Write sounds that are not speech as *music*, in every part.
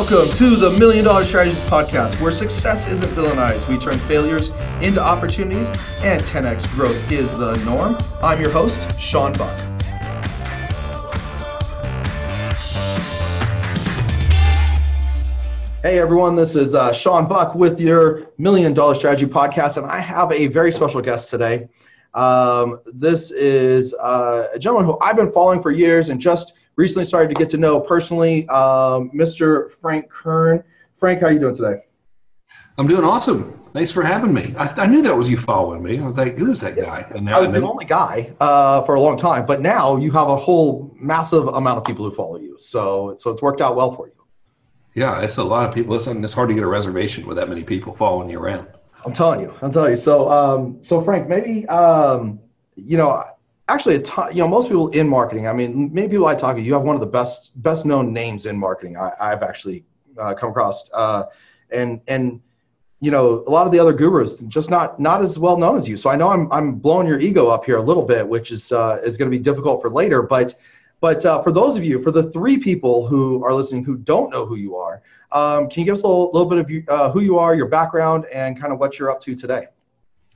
Welcome to the Million Dollar Strategies Podcast, where success isn't villainized. We turn failures into opportunities, and 10x growth is the norm. I'm your host, Shaun Buck. Hey everyone, this is uh, Shaun Buck with your Million Dollar Strategy Podcast, and I have a very special guest today. Um, this is uh, a gentleman who I've been following for years and just recently started to get to know personally, um, Mr. Frank Kern. Frank, how are you doing today? I'm doing awesome. Thanks for having me. I, I knew that was you following me. I was like, who's that guy? And now I was the only guy uh, for a long time, but now you have a whole massive amount of people who follow you. So, so it's worked out well for you. Yeah, it's a lot of people. Listen, it's hard to get a reservation with that many people following you around. I'm telling you. I'm telling you. So, um, so Frank, maybe, um, you know, actually a ton, you know most people in marketing i mean many people i talk to you have one of the best best known names in marketing I, have actually uh, come across. Uh, and and you know a lot of the other gurus just not not as well known as you. So i know i'm, I'm blowing your ego up here a little bit which is uh, is going to be difficult for later but but uh, for those of you for the three people who are listening who don't know who you are um, can you give us a little, little bit of you, uh, who you are your background and kind of what you're up to today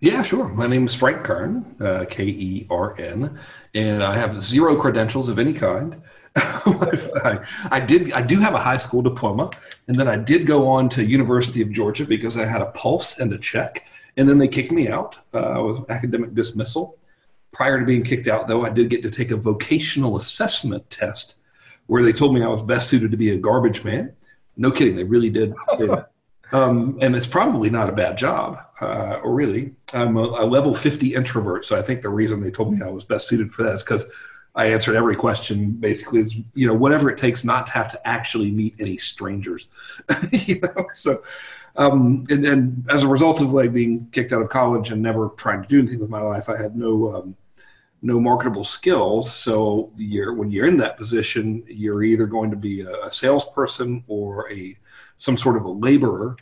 yeah, sure. My name is Frank Kern, uh, K E R N, and I have zero credentials of any kind. *laughs* I, I, did. I do have a high school diploma, and then I did go on to University of Georgia because I had a pulse and a check, and then they kicked me out uh, with academic dismissal. Prior to being kicked out, though, I did get to take a vocational assessment test where they told me I was best suited to be a garbage man. No kidding, they really did say that. Um, and it's probably not a bad job, uh, or really. I'm a, a, level 50 introvert, so I think the reason they told me I was best suited for that is because I answered every question basically is you know whatever it takes not to have to actually meet any strangers, *laughs* you know. So, um, and, and as a result of like being kicked out of college and never trying to do anything with my life, I had no um, no marketable skills. So you're when you're in that position, you're either going to be a, a salesperson or a some sort of a laborer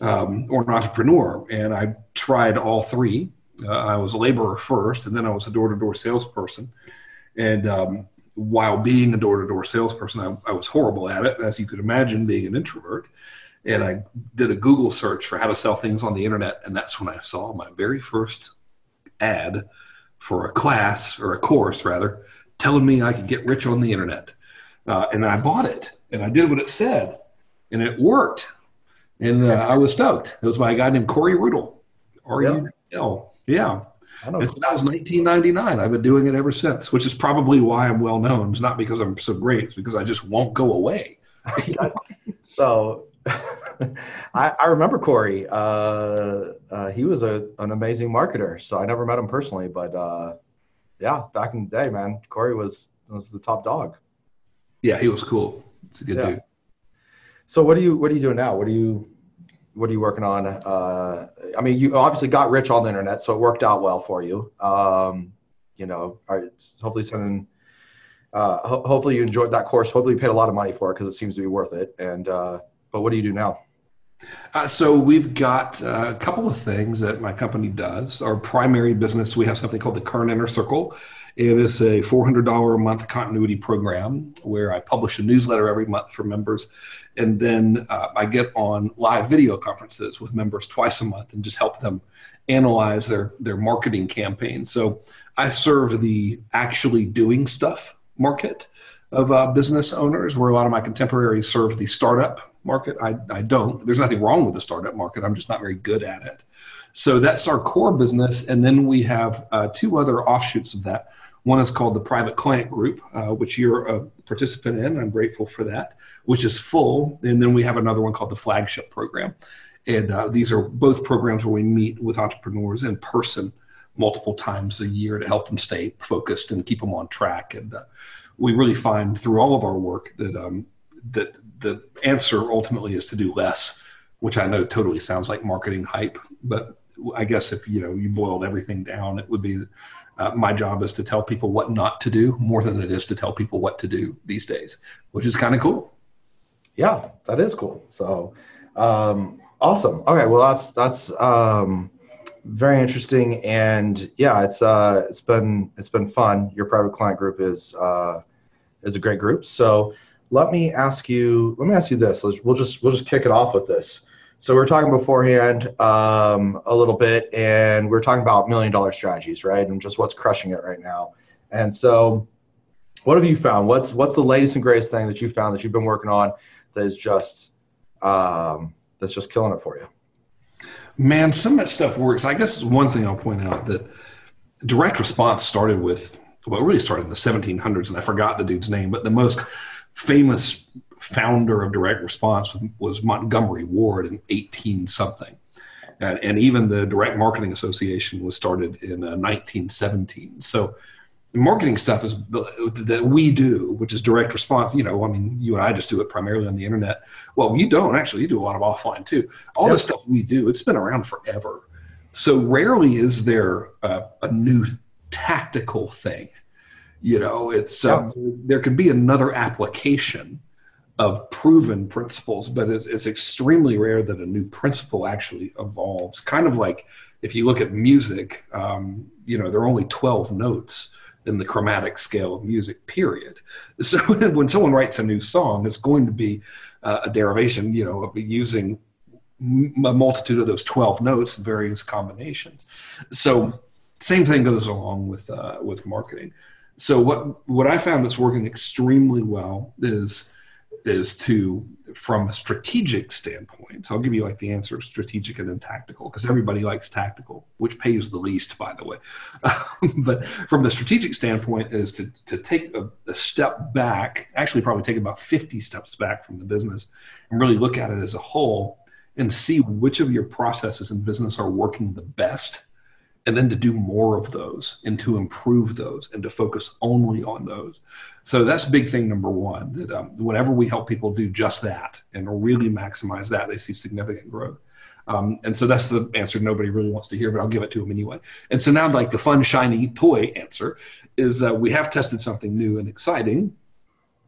um, or an entrepreneur. And I tried all three. Uh, I was a laborer first, and then I was a door to door salesperson. And um, while being a door to door salesperson, I, I, was horrible at it, as you could imagine, being an introvert. And I did a Google search for how to sell things on the internet. And that's when I saw my very first ad for a class or a course, rather, telling me I could get rich on the internet. Uh, and I bought it and I did what it said and it worked. And uh, I was stoked. It was by a guy named Corey Rudl. R U L. Yeah. And so that was 1999. I've been doing it ever since, which is probably why I'm well known. It's not because I'm so great. It's because I just won't go away. *laughs* so *laughs* I, I, remember Corey. Uh, uh, he was a, an amazing marketer. So I never met him personally, but uh, yeah, back in the day, man, Corey was was the top dog. Yeah, he was cool. It's a good yeah. dude. So what are you what are you doing now? What are you what are you working on? Uh, I mean, you obviously got rich on the internet, so it worked out well for you. Um, you know, hopefully sending. Uh, ho- hopefully you enjoyed that course. Hopefully you paid a lot of money for it because it seems to be worth it. And uh, but what do you do now? Uh, so we've got uh, a couple of things that my company does. Our primary business, we have something called the Kern Inner Circle. It is a $400 a month continuity program where I publish a newsletter every month for members. And then uh, I get on live video conferences with members twice a month and just help them analyze their, their marketing campaign. So I serve the actually doing stuff market of uh, business owners, where a lot of my contemporaries serve the startup market. I, I don't. There's nothing wrong with the startup market. I'm just not very good at it. So that's our core business. And then we have uh, two other offshoots of that. One is called the Private Client Group, uh, which you're a participant in. I'm grateful for that, which is full. And then we have another one called the Flagship Program. And uh, these are both programs where we meet with entrepreneurs in person multiple times a year to help them stay focused and keep them on track. And uh, we really find through all of our work that um, that the answer ultimately is to do less, which I know totally sounds like marketing hype, but I guess if you know you boiled everything down, it would be uh, my job is to tell people what not to do more than it is to tell people what to do these days, which is kind of cool. Yeah, that is cool. So, um, awesome. Okay, well that's that's um, very interesting, and yeah, it's uh, it's been it's been fun. Your private client group is uh, is a great group. So, let me ask you. Let me ask you this. Let's, we'll just we'll just kick it off with this. So we are talking beforehand um, a little bit, and we are talking about million dollar strategies, right? And just what's crushing it right now. And so, what have you found? What's what's the latest and greatest thing that you found that you've been working on that is just um, that's just killing it for you? Man, so much stuff works. I guess one thing I'll point out that direct response started with well, it really started in the 1700s, and I forgot the dude's name, but the most famous founder of direct response was Montgomery Ward in 18 something. And, and, even the Direct Marketing Association was started in uh, 1917. So marketing stuff is that we do, which is direct response. You know, I mean, you and I just do it primarily on the internet. Well, you don't actually. You do a lot of offline too. All yep. the stuff we do, it's been around forever. So rarely is there a, a new tactical thing. You know, it's um, there could be another application of proven principles, but it's, it's extremely rare that a new principle actually evolves. Kind of like if you look at music, um, you know, there are only 12 notes in the chromatic scale of music, period. *laughs* So when someone writes a new song, it's going to be uh, a derivation, you know, of using a multitude of those 12 notes in various combinations. So same thing goes along with, uh, with marketing. So what, what I found that's working extremely well is is to from a strategic standpoint so i'll give you like the answer of strategic and then tactical because everybody likes tactical which pays the least by the way. *laughs* But from the strategic standpoint is to, to take a, a, step back actually probably take about 50 steps back from the business and really look at it as a whole and see which of your processes in business are working the best and then to do more of those and to improve those and to focus only on those. So that's big thing number one. That um, whenever we help people do just that and really maximize that, they see significant growth. Um, and so that's the answer nobody really wants to hear, but I'll give it to them anyway. And so now, like the fun, shiny toy answer is uh, we have tested something new and exciting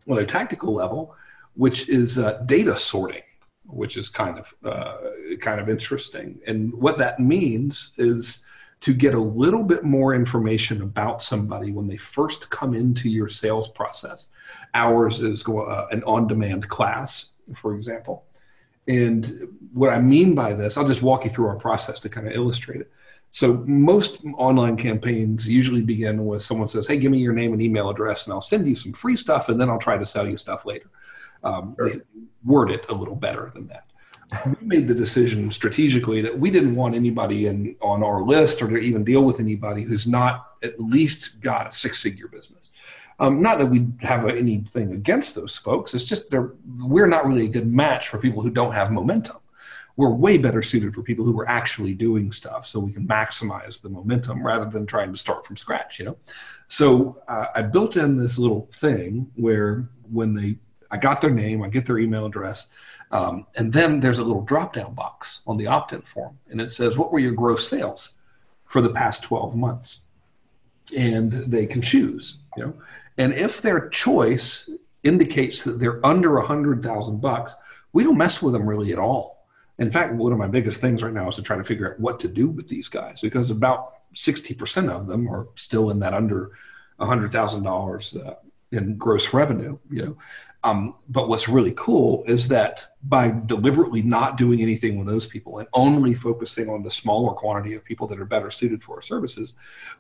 on a tactical level, which is uh, data sorting, which is kind of uh, kind of interesting. And what that means is to get a little bit more information about somebody when they first come into your sales process. Ours is uh, an on demand class, for example. And what I mean by this, I'll just walk you through our process to kind of illustrate it. So, most online campaigns usually begin with someone says, Hey, give me your name and email address, and I'll send you some free stuff, and then I'll try to sell you stuff later. Um, sure. Word it a little better than that we made the decision strategically that we didn't want anybody in on our list or to even deal with anybody who's not at least got a six figure business. Um, not that we have anything against those folks. It's just they're, we're not really a good match for people who don't have momentum. We're way better suited for people who are actually doing stuff, so we can maximize the momentum rather than trying to start from scratch. You know, so uh, I built in this little thing where when they, I got their name, I get their email address, um, and then there's a little drop down box on the opt in form, and it says, What were your gross sales for the past 12 months? And they can choose, you know. And if their choice indicates that they're under a hundred thousand bucks, we don't mess with them really at all. In fact, one of my biggest things right now is to try to figure out what to do with these guys because about 60% of them are still in that under a hundred thousand dollars uh, in gross revenue, you know. Um, but what's really cool is that by deliberately not doing anything with those people and only focusing on the smaller quantity of people that are better suited for our services,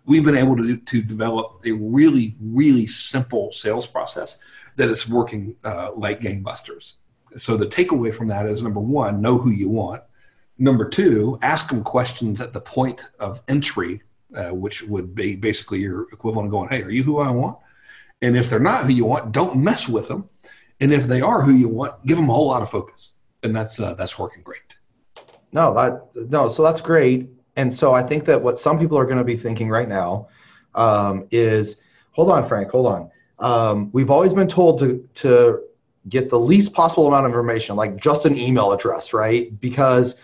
we've been able to, to develop a really, really simple sales process that is working uh, like gangbusters. So the takeaway from that is number one, know who you want. Number two, ask them questions at the point of entry, uh, which would be basically your equivalent of going, "Hey, are you who I want?" And if they're not who you want, don't mess with them and if they are who you want, give them a whole lot of focus, and that's uh, that's working great. No, that no, so that's great. And so I think that what some people are going to be thinking right now um, is, hold on, Frank, hold on. Um, we've always been told to to get the least possible amount of information, like just an email address, right? Because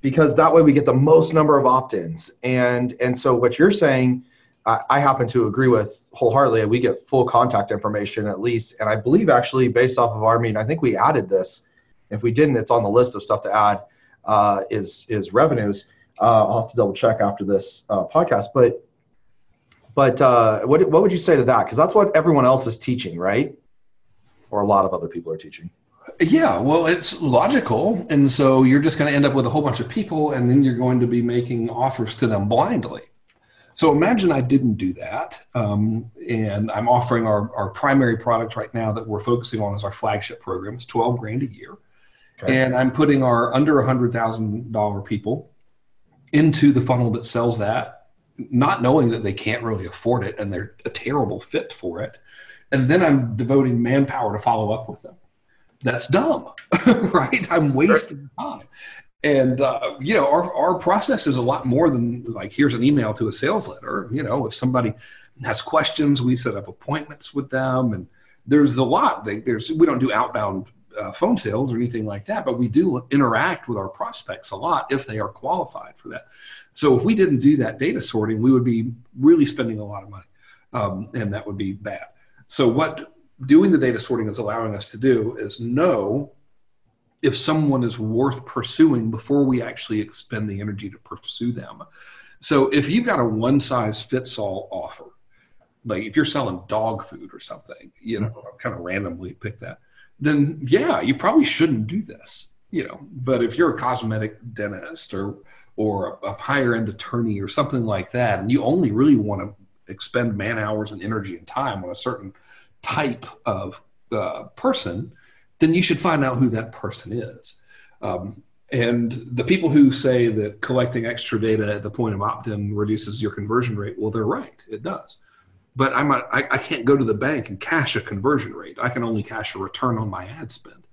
because that way we get the most number of opt-ins. And and so what you're saying I, I happen to agree with wholeheartedly. We get full contact information at least, and I believe actually based off of our meeting, I think we added this. If we didn't, it's on the list of stuff to add. Uh, is is revenues? Uh, I'll have to double check after this uh, podcast, but but uh, what what would you say to that? Because that's what everyone else is teaching, right? or a lot of other people are teaching. Yeah, well, it's logical. And so you're just going to end up with a whole bunch of people, and then you're going to be making offers to them blindly. So imagine I didn't do that. Um, and I'm offering our, our primary product right now that we're focusing on is our flagship program. It's 12 grand a year. Okay. And I'm putting our under $100,000 people into the funnel that sells that, not knowing that they can't really afford it and they're a terrible fit for it. And then I'm devoting manpower to follow up with them that's dumb, *laughs* right? I'm wasting time. And uh, you know, our our process is a lot more than like here's an email to a sales letter. You know, if somebody has questions, we set up appointments with them, and there's a lot. There's we don't do outbound uh, phone sales or anything like that, but we do interact with our prospects a lot if they are qualified for that. So if we didn't do that data sorting, we would be really spending a lot of money, um, and that would be bad. So what doing the data sorting is allowing us to do is know if someone is worth pursuing before we actually expend the energy to pursue them. So if you've got a one size fits all offer, like if you're selling dog food or something, you know, mm-hmm. kind of randomly pick that, then yeah, you probably shouldn't do this, you know. But if you're a cosmetic dentist or or a, a higher end attorney or something like that, and you only really want to expend man hours and energy and time on a certain type of uh, person, then you should find out who that person is. Um, and the people who say that collecting extra data at the point of opt-in reduces your conversion rate, well, they're right. It does. But I'm a, I, I can't go to the bank and cash a conversion rate. I can only cash a return on my ad spend.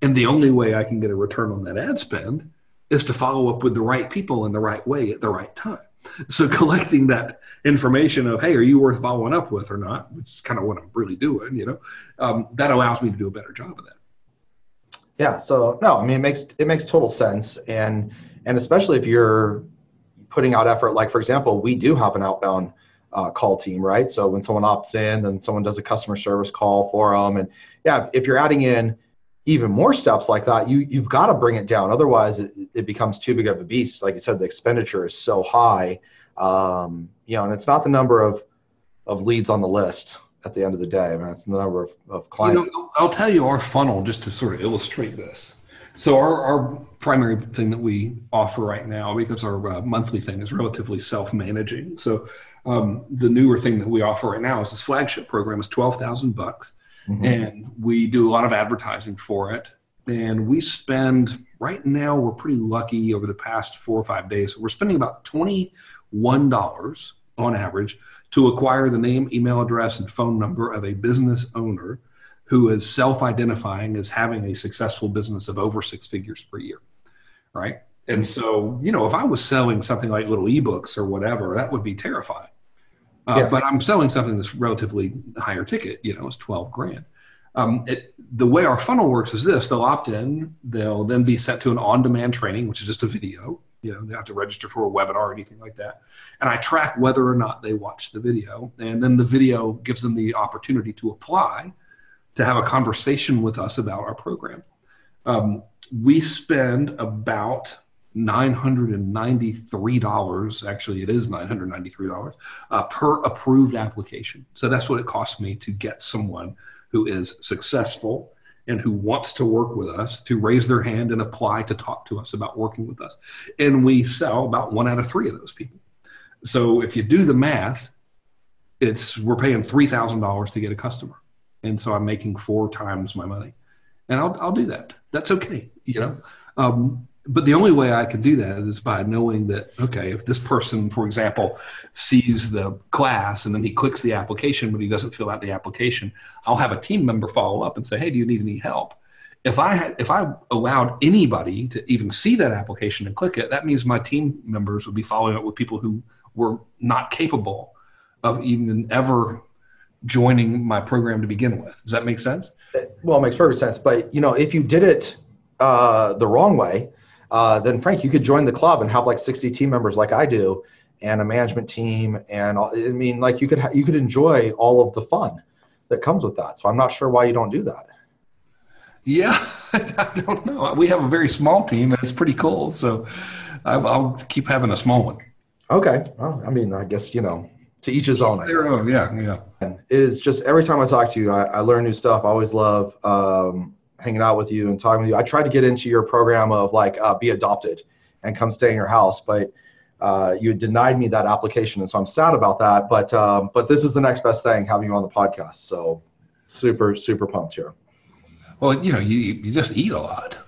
And the only way I can get a return on that ad spend is to follow up with the right people in the right way at the right time. So *laughs* collecting that information of, hey, are you worth following up with or not, which is kind of what I'm really doing, you know, um, that allows me to do a better job of that. Yeah. So no, I mean, it makes, it makes total sense. And, and especially if you're putting out effort, like for example, we do have an outbound uh, call team, right? So when someone opts in, then someone does a customer service call for them. And yeah, if you're adding in even more steps like that, you you've got to bring it down. Otherwise, it, it becomes too big of a beast. Like you said, the expenditure is so high. Um, you know, and it's not the number of of leads on the list at the end of the day. I mean, it's the number of, of clients. You know, I'll tell you our funnel just to sort of illustrate this. So our, our primary thing that we offer right now, because our uh, monthly thing is relatively self-managing. So um, the newer thing that we offer right now is this flagship program is twelve thousand bucks mm-hmm. and we do a lot of advertising for it. And we spend right now we're pretty lucky over the past four or five days. We're spending about twenty one dollars on average to acquire the name, email address, and phone number of a business owner who is self-identifying as having a successful business of over six figures per year, right? And so, you know, if I was selling something like little ebooks or whatever, that would be terrifying. Uh, yeah. But I'm selling something that's relatively higher ticket. You know, it's twelve grand. Um, it, the way our funnel works is this: they'll opt in, they'll then be sent to an on-demand training, which is just a video. You know, they have to register for a webinar or anything like that, and I track whether or not they watch the video, and then the video gives them the opportunity to apply, to have a conversation with us about our program. Um, we spend about $993 actually it is $993 uh, per approved application. So that's what it costs me to get someone who is successful and who wants to work with us to raise their hand and apply to talk to us about working with us. And we sell about one out of three of those people. So if you do the math it's we're paying $3000 to get a customer. And so i'm making four times my money. And i'll, I'll do that. That's okay you know? Um, but the only way I can do that is by knowing that, okay, if this person, for example, sees the class and then he clicks the application, but he doesn't fill out the application, I'll have a team member follow up and say, hey, do you need any help? If I had, if I allowed anybody to even see that application and click it, that means my team members would be following up with people who were not capable of even ever joining my program to begin with. Does that make sense? Well, it makes perfect sense. But you know, if you did it uh, the wrong way, uh, then Frank, you could join the club and have like 60 team members like I do, and a management team, and all, I mean, like you could ha- you could enjoy all of the fun that comes with that. So I'm not sure why you don't do that. Yeah, *laughs* I don't know. We have a very small team, and it's pretty cool. So I'll keep having a small one. Okay. Well, I mean, I guess you know to each his own. Their own, yeah, yeah. And it is just every time I talk to you, I, I learn new stuff. I always love um, hanging out with you and talking with you. I tried to get into your program of like uh, be adopted and come stay in your house, but uh, you denied me that application, and so I'm sad about that. But um, but this is the next best thing having you on the podcast. So super super pumped here. Well, you know, you you just eat a lot.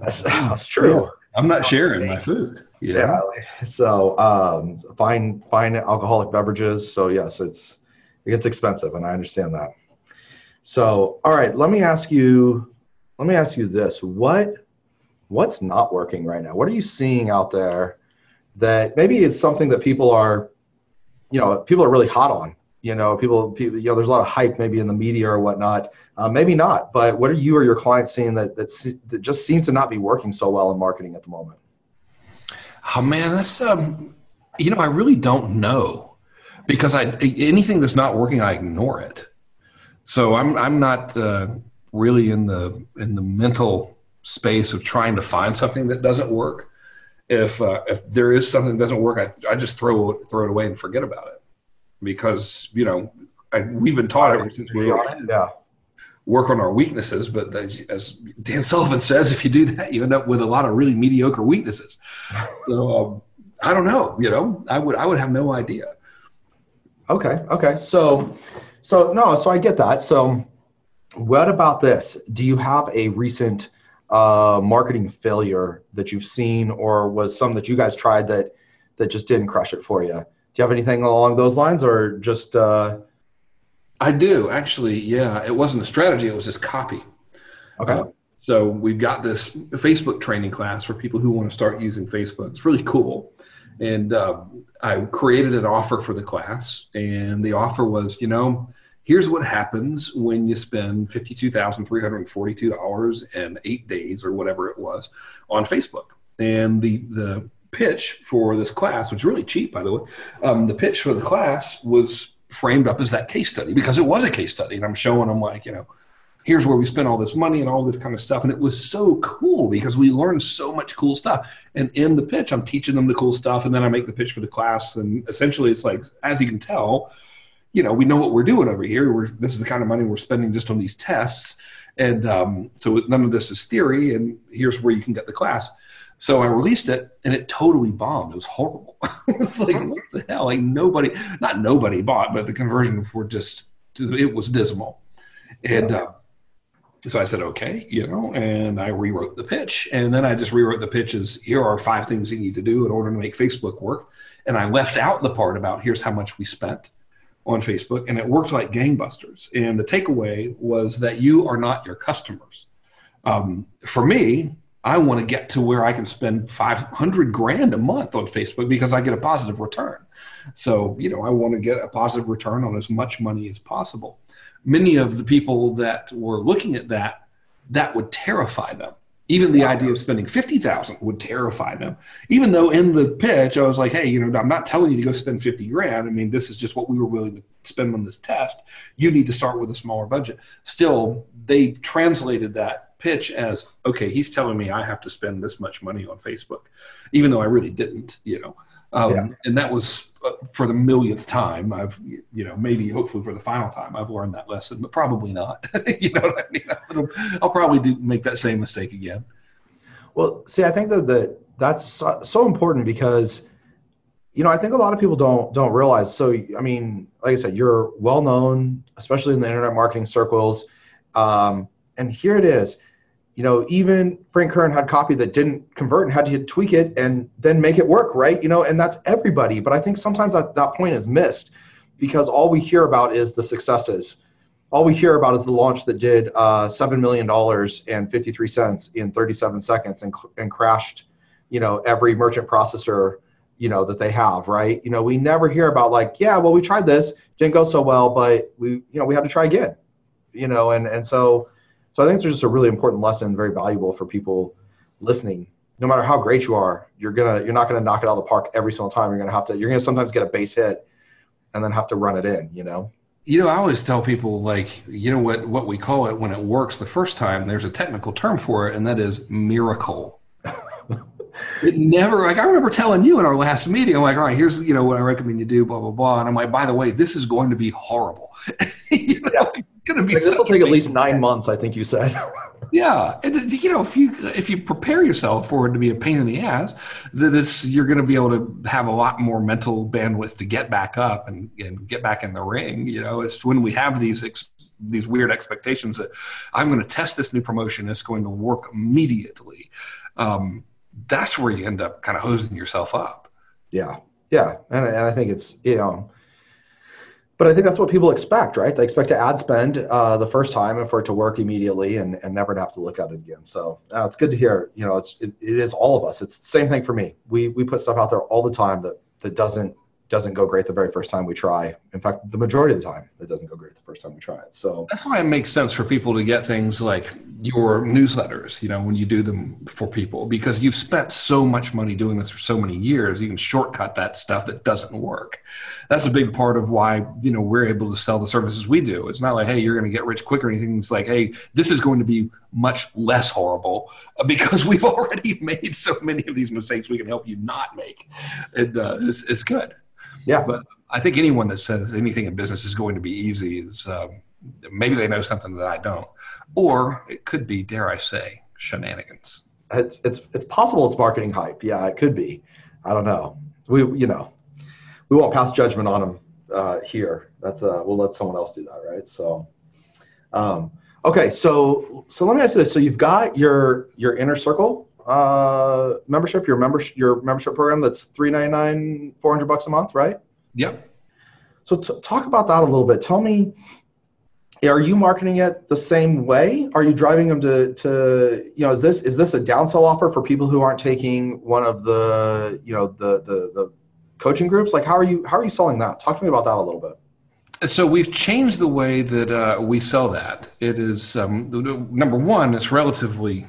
That's, that's true. I'm not sharing my food. Yeah. yeah. So um, fine fine alcoholic beverages. So yes, it's it gets expensive, and I understand that. So all right, let me ask you let me ask you this: what what's not working right now? What are you seeing out there? that maybe it's something that people are, you know, people are really hot on. You know, people, people you know, there's a lot of hype maybe in the media or whatnot. Uh, maybe not, but what are you or your clients seeing that, that that just seems to not be working so well in marketing at the moment? Oh man, that's um, you know, I really don't know because I anything that's not working, I ignore it. So I'm I'm not uh, really in the in the mental space of trying to find something that doesn't work if uh, if there is something that doesn't work, I, I just throw throw it away and forget about it because you know I, we've been taught ever since we were yeah. work on our weaknesses. But as, as, Dan Sullivan says, if you do that, you end up with a lot of really mediocre weaknesses. So um, I don't know. You know, I would I would have no idea. Okay. Okay. So so no. So I get that. So what about this? Do you have a recent uh, marketing failure that you've seen, or was some that you guys tried that that just didn't crush it for you? Do you have anything along those lines, or just? Uh... I do actually. Yeah, it wasn't a strategy; it was just copy. Okay. Uh, so we've got this Facebook training class for people who want to start using Facebook. It's really cool. And uh, I created an offer for the class, and the offer was, you know, here's what happens when you spend $52,342 and eight days or whatever it was on Facebook. And the, the pitch for this class, which is really cheap, by the way, um, the pitch for the class was framed up as that case study because it was a case study. And I'm showing them, like, you know, here's where we spent all this money and all this kind of stuff. And it was so cool because we learned so much cool stuff. And in the pitch, I'm teaching them the cool stuff. And then I make the pitch for the class. And essentially, it's like, as you can tell, you know, we know what we're doing over here. We're, this is the kind of money we're spending just on these tests. And um, so none of this is theory. And here's where you can get the class. So I released it and it totally bombed. It was horrible. *laughs* it was like, what the hell? Like nobody, not nobody bought, but the conversions were just, it was dismal. And uh, so I said, okay, you know, and I rewrote the pitch. And then I just rewrote the pitch as here are five things you need to do in order to make Facebook work. And I left out the part about here's how much we spent on Facebook, and it worked like gangbusters. And the takeaway was that you are not your customers. Um, for me, I want to get to where I can spend 500 grand a month on Facebook because I get a positive return. So, you know, I want to get a positive return on as much money as possible. Many of the people that were looking at that, that would terrify them. Even the idea of spending 50,000 would terrify them. Even though in the pitch, I was like, hey, you know, I'm not telling you to go spend 50 grand. I mean, this is just what we were willing to spend on this test. You need to start with a smaller budget. Still, they translated that pitch as, okay, he's telling me I have to spend this much money on Facebook, even though I really didn't, you know. Um, yeah. And that was uh, for the millionth time. I've, you know, maybe hopefully for the final time, I've learned that lesson, but probably not. *laughs* you know what I mean? I'll, I'll, probably do make that same mistake again. Well, see, I think that the, that's so, so important because, you know, I think a lot of people don't don't realize. So, I mean, like I said, you're well known, especially in the internet marketing circles. Um, and here it is you know, even Frank Kern had copy that didn't convert and had to tweak it and then make it work, right? You know, and that's everybody. But I think sometimes that, that point is missed because all we hear about is the successes. All we hear about is the launch that did uh, $7 million and 53 cents in 37 seconds and, and crashed, you know, every merchant processor, you know, that they have, right? You know, we never hear about like, yeah, well, we tried this, didn't go so well, but we, you know, we had to try again, you know, and, and so, so I think it's just a really important lesson, very valuable for people listening. No matter how great you are, you're gonna you're not gonna knock it out of the park every single time. You're gonna have to you're gonna sometimes get a base hit and then have to run it in, you know? You know, I always tell people like, you know what what we call it when it works the first time, there's a technical term for it, and that is miracle. *laughs* it never like I remember telling you in our last meeting, I'm like, all right, here's you know what I recommend you do, blah blah blah, and I'm like, by the way, this is going to be horrible. *laughs* you know, yeah. Going to be. Like, this will take at least nine months, I think you said. *laughs* yeah, and you know, if you if you prepare yourself for it to be a pain in the ass, that this you're going to be able to have a lot more mental bandwidth to get back up and, and get back in the ring. You know, it's when we have these ex- these weird expectations that I'm going to test this new promotion, it's going to work immediately. Um, that's where you end up kind of hosing yourself up. Yeah, yeah, and, and I think it's you know, but I think that's what people expect, right? They expect to ad spend uh, the first time and for it to work immediately and, and never to have to look at it again. So uh, it's good to hear. You know, it's it, it is all of us. It's the same thing for me. We we put stuff out there all the time that that doesn't doesn't go great the very first time we try. In fact, the majority of the time, it doesn't go great the first time we try it. So that's why it makes sense for people to get things like your newsletters, you know, when you do them for people, because you've spent so much money doing this for so many years, you can shortcut that stuff that doesn't work. That's a big part of why, you know, we're able to sell the services we do. It's not like, hey, you're going to get rich quick or anything. It's like, hey, this is going to be much less horrible because *laughs* we've already made so many of these mistakes we can help you not make. And uh, it's, it's good. Yeah. But I think anyone that says anything in business is going to be easy is um, maybe they know something that I don't, or it could be, dare I say, shenanigans. It's it's it's possible it's marketing hype. Yeah, it could be. I don't know. We you know we won't pass judgment on them uh, here. That's uh we'll let someone else do that, right? So. Um, okay, so so let me ask you this. So you've got your your inner circle uh, membership, your membership, your membership program that's three ninety nine, four hundred bucks a month, right? Yep. So t- talk about that a little bit. Tell me, are you marketing it the same way? Are you driving them to to you know is this is this a downsell offer for people who aren't taking one of the you know the the the coaching groups? Like how are you how are you selling that? Talk to me about that a little bit. So we've changed the way that uh, we sell that. It is um, number one. It's relatively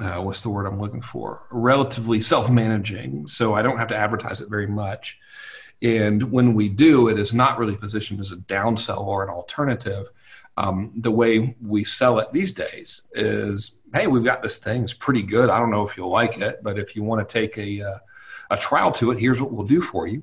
uh, what's the word I'm looking for? Relatively self managing. So I don't have to advertise it very much. And when we do, it is not really positioned as a downsell or an alternative. Um, the way we sell it these days is hey, we've got this thing, it's pretty good. I don't know if you'll like it, but if you want to take a, uh, a trial to it, here's what we'll do for you.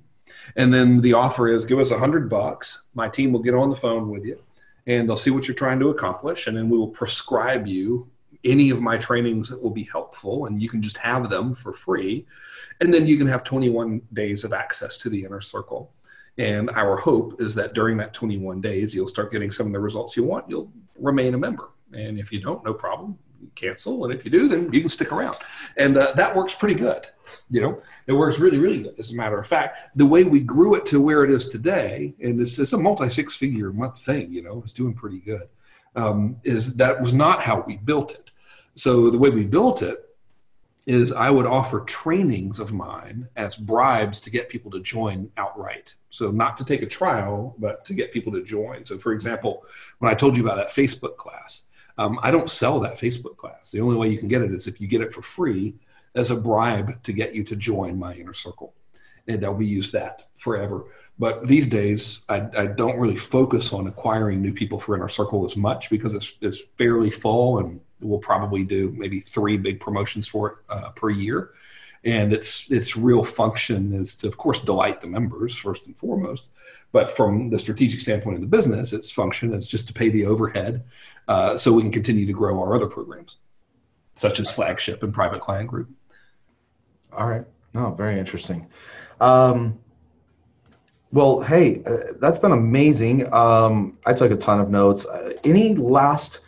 And then the offer is give us a hundred bucks. My team will get on the phone with you and they'll see what you're trying to accomplish. And then we will prescribe you any of my trainings that will be helpful and you can just have them for free. And then you can have 21 days of access to the inner circle. And our hope is that during that 21 days you'll start getting some of the results you want. You'll remain a member. And if you don't no problem. Cancel. And if you do then you can stick around. And uh, that works pretty good you know? It works really really good. As a matter of fact the way we grew it to where it is today and this is a multi six figure month thing you know it's doing pretty good um, is that was not how we built it so the way we built it is I would offer trainings of mine as bribes to get people to join outright. So not to take a trial, but to get people to join. So for example, when I told you about that Facebook class, um, I don't sell that Facebook class. The only way you can get it is if you get it for free as a bribe to get you to join my inner circle. And uh, we use that forever. But these days, I, I, don't really focus on acquiring new people for inner circle as much because it's, it's fairly full and we'll probably do maybe three big promotions for it uh, per year. And its its real function is to, of course, delight the members first and foremost. But from the strategic standpoint of the business, its function is just to pay the overhead uh, so we can continue to grow our other programs, such as flagship and private client group. All right. No, very interesting. Um, well, hey, uh, that's been amazing. Um, I took a ton of notes. Uh, any last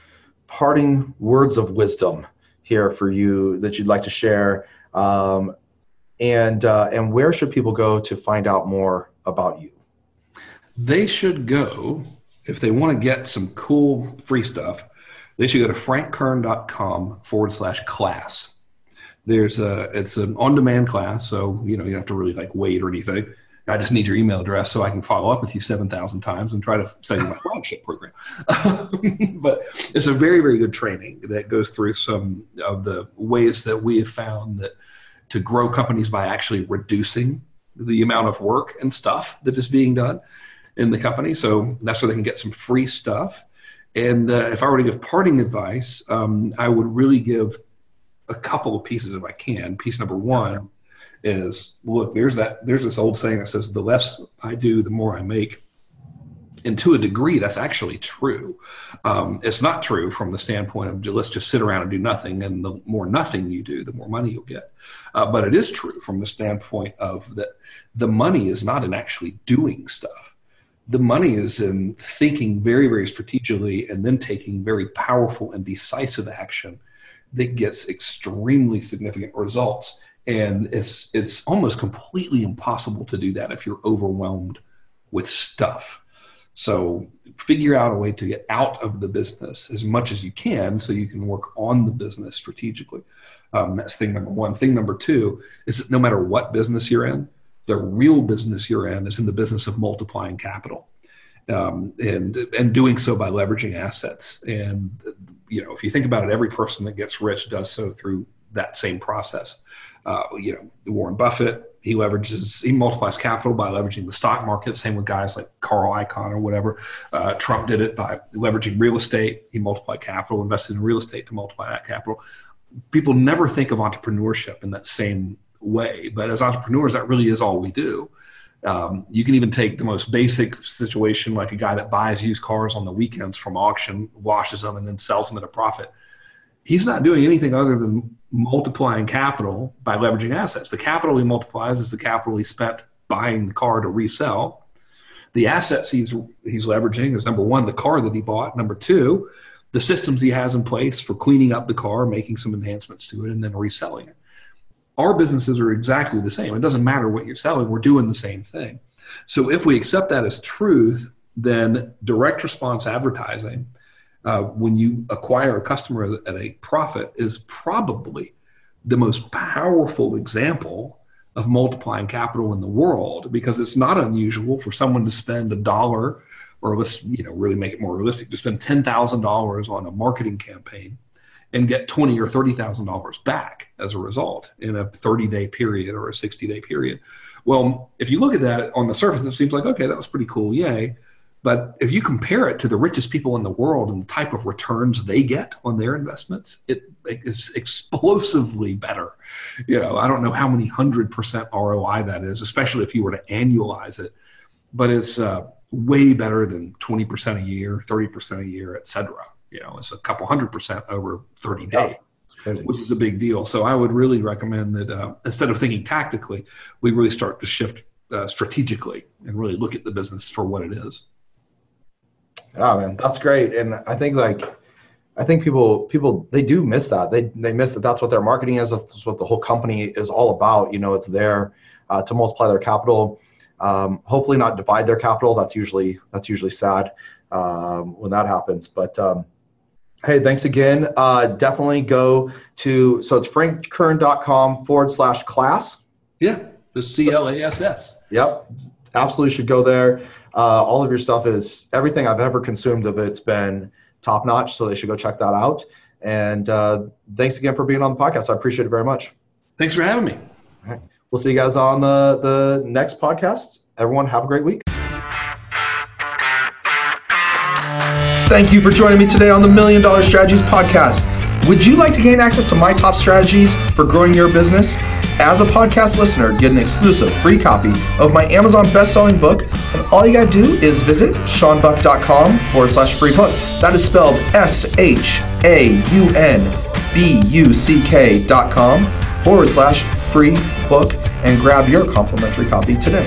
parting words of wisdom here for you that you'd like to share? Um, and uh, and where should people go to find out more about you? They should go if they want to get some cool free stuff. They should go to frankkern.com forward slash class. There's a it's an on demand class, so you know you don't have to really like wait or anything. I just need your email address so I can follow up with you 7,000 times and try to sell you my flagship program. *laughs* but it's a very, very good training that goes through some of the ways that we have found that to grow companies by actually reducing the amount of work and stuff that is being done in the company. So that's where they can get some free stuff. And uh, if I were to give parting advice, um, I would really give a couple of pieces if I can. Piece number one is look, there's that there's this old saying that says the less I do, the more I make. And to a degree, that's actually true. Um, it's not true from the standpoint of let's just sit around and do nothing, and the more nothing you do, the more money you'll get. Uh, but it is true from the standpoint of that the money is not in actually doing stuff. The money is in thinking very, very strategically and then taking very powerful and decisive action that gets extremely significant results. And it's it's almost completely impossible to do that if you're overwhelmed with stuff. So figure out a way to get out of the business as much as you can so you can work on the business strategically. Um, that's thing number one. Thing number two is that no matter what business you're in, the real business you're in is in the business of multiplying capital. Um, and and doing so by leveraging assets. And you know, if you think about it, every person that gets rich does so through that same process. Uh, you know, Warren Buffett, he leverages, he multiplies capital by leveraging the stock market. Same with guys like Carl Icahn or whatever. Uh, Trump did it by leveraging real estate. He multiplied capital, invested in real estate to multiply that capital. People never think of entrepreneurship in that same way, but as entrepreneurs, that really is all we do. Um, you can even take the most basic situation, like a guy that buys used cars on the weekends from auction, washes them, and then sells them at a profit. He's not doing anything other than multiplying capital by leveraging assets. The capital he multiplies is the capital he spent buying the car to resell. The assets he's he's leveraging is number one, the car that he bought. Number two, the systems he has in place for cleaning up the car, making some enhancements to it, and then reselling it. Our businesses are exactly the same. It doesn't matter what you're selling, we're doing the same thing. So if we accept that as truth, then direct response advertising uh, when you acquire a customer at a profit is probably the most powerful example of multiplying capital in the world because it's not unusual for someone to spend a dollar or let's you know really make it more realistic to spend $10,000 on a marketing campaign and get twenty or thirty thousand dollars back as a result in a 30 day period or a 60 day period. Well, if you look at that on the surface, it seems like okay, that was pretty cool, yay. But if you compare it to the richest people in the world and the type of returns they get on their investments, it is explosively better. You know, I don't know how many hundred percent ROI that is, especially if you were to annualize it, but it's uh, way better than 20% a year, 30% a year, et cetera. You know, it's a couple hundred percent over 30 days. which is a big deal. So I would really recommend that uh, instead of thinking tactically, we really start to shift uh, strategically and really look at the business for what it is. Oh man, that's great. And I think like I think people people they do miss that. They they miss that that's what their marketing is. That's what the whole company is all about. You know, it's there uh, to multiply their capital. Um, hopefully, not divide their capital. That's usually that's usually sad um, when that happens. But um, hey, thanks again. Uh, definitely go to so it's frankkern.com forward slash class. Yeah, the C L A S S. Yep, absolutely should go there. Uh, all of your stuff is everything I've ever consumed of it's been top notch. So they should go check that out. And uh, thanks again for being on the podcast. I appreciate it very much. Thanks for having me. All right. We'll see you guys on the, the next podcast. Everyone, have a great week. Thank you for joining me today on the Million Dollar Strategies podcast. Would you like to gain access to my top strategies for growing your business? As a podcast listener, get an exclusive free copy of my Amazon best-selling book, and all you gotta do is visit shaunbuck.com forward slash free book. That is spelled S-H-A-U-N-B-U-C-K dot com forward slash free book and grab your complimentary copy today.